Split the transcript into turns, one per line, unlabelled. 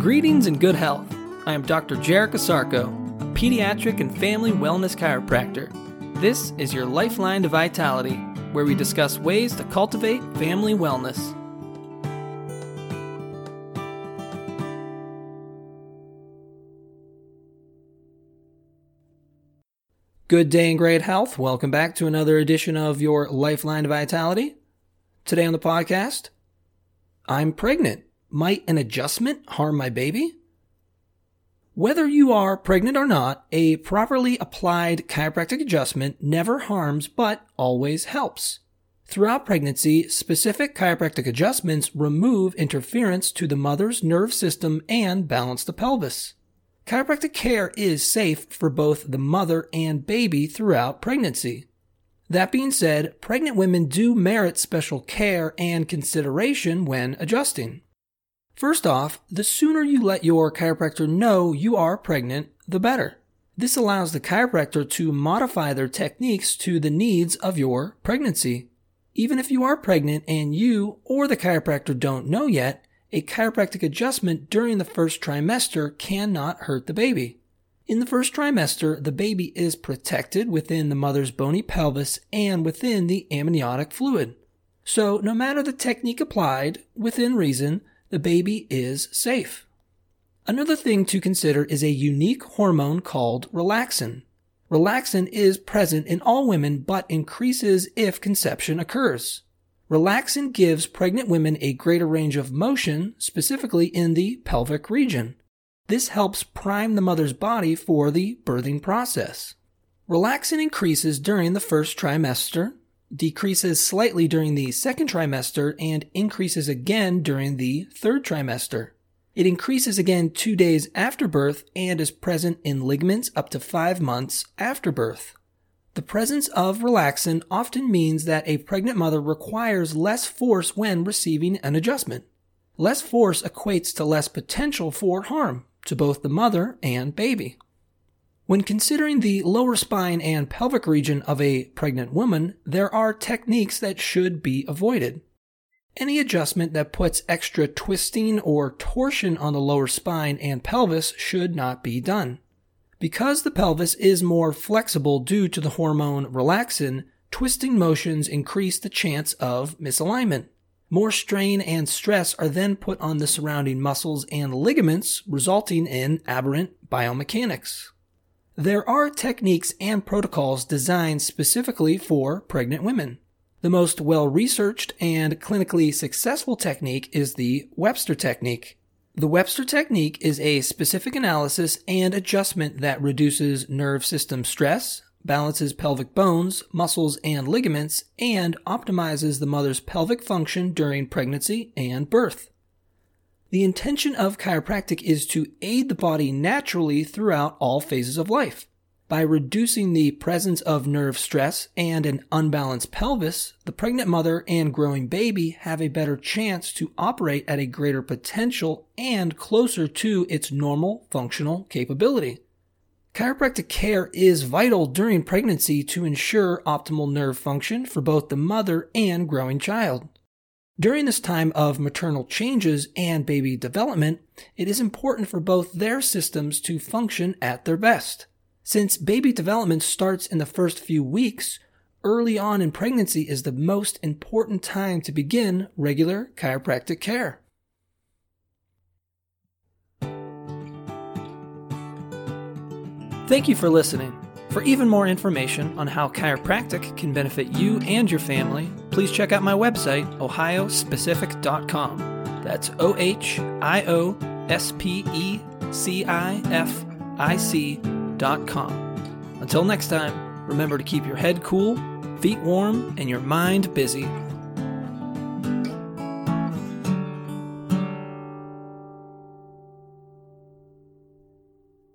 Greetings and good health. I am Dr. Jarek Asarko, a pediatric and family wellness chiropractor. This is your Lifeline to Vitality, where we discuss ways to cultivate family wellness. Good day and great health. Welcome back to another edition of your Lifeline to Vitality. Today on the podcast, I'm pregnant. Might an adjustment harm my baby? Whether you are pregnant or not, a properly applied chiropractic adjustment never harms but always helps. Throughout pregnancy, specific chiropractic adjustments remove interference to the mother's nerve system and balance the pelvis. Chiropractic care is safe for both the mother and baby throughout pregnancy. That being said, pregnant women do merit special care and consideration when adjusting. First off, the sooner you let your chiropractor know you are pregnant, the better. This allows the chiropractor to modify their techniques to the needs of your pregnancy. Even if you are pregnant and you or the chiropractor don't know yet, a chiropractic adjustment during the first trimester cannot hurt the baby. In the first trimester, the baby is protected within the mother's bony pelvis and within the amniotic fluid. So, no matter the technique applied, within reason, the baby is safe. Another thing to consider is a unique hormone called relaxin. Relaxin is present in all women but increases if conception occurs. Relaxin gives pregnant women a greater range of motion, specifically in the pelvic region. This helps prime the mother's body for the birthing process. Relaxin increases during the first trimester, decreases slightly during the second trimester and increases again during the third trimester. It increases again two days after birth and is present in ligaments up to five months after birth. The presence of relaxin often means that a pregnant mother requires less force when receiving an adjustment. Less force equates to less potential for harm to both the mother and baby. When considering the lower spine and pelvic region of a pregnant woman, there are techniques that should be avoided. Any adjustment that puts extra twisting or torsion on the lower spine and pelvis should not be done. Because the pelvis is more flexible due to the hormone relaxin, twisting motions increase the chance of misalignment. More strain and stress are then put on the surrounding muscles and ligaments, resulting in aberrant biomechanics. There are techniques and protocols designed specifically for pregnant women. The most well researched and clinically successful technique is the Webster technique. The Webster technique is a specific analysis and adjustment that reduces nerve system stress, balances pelvic bones, muscles, and ligaments, and optimizes the mother's pelvic function during pregnancy and birth. The intention of chiropractic is to aid the body naturally throughout all phases of life. By reducing the presence of nerve stress and an unbalanced pelvis, the pregnant mother and growing baby have a better chance to operate at a greater potential and closer to its normal functional capability. Chiropractic care is vital during pregnancy to ensure optimal nerve function for both the mother and growing child. During this time of maternal changes and baby development, it is important for both their systems to function at their best. Since baby development starts in the first few weeks, early on in pregnancy is the most important time to begin regular chiropractic care. Thank you for listening. For even more information on how chiropractic can benefit you and your family, please check out my website, ohiospecific.com. That's O H I O S P E C I F I C.com. Until next time, remember to keep your head cool, feet warm, and your mind busy.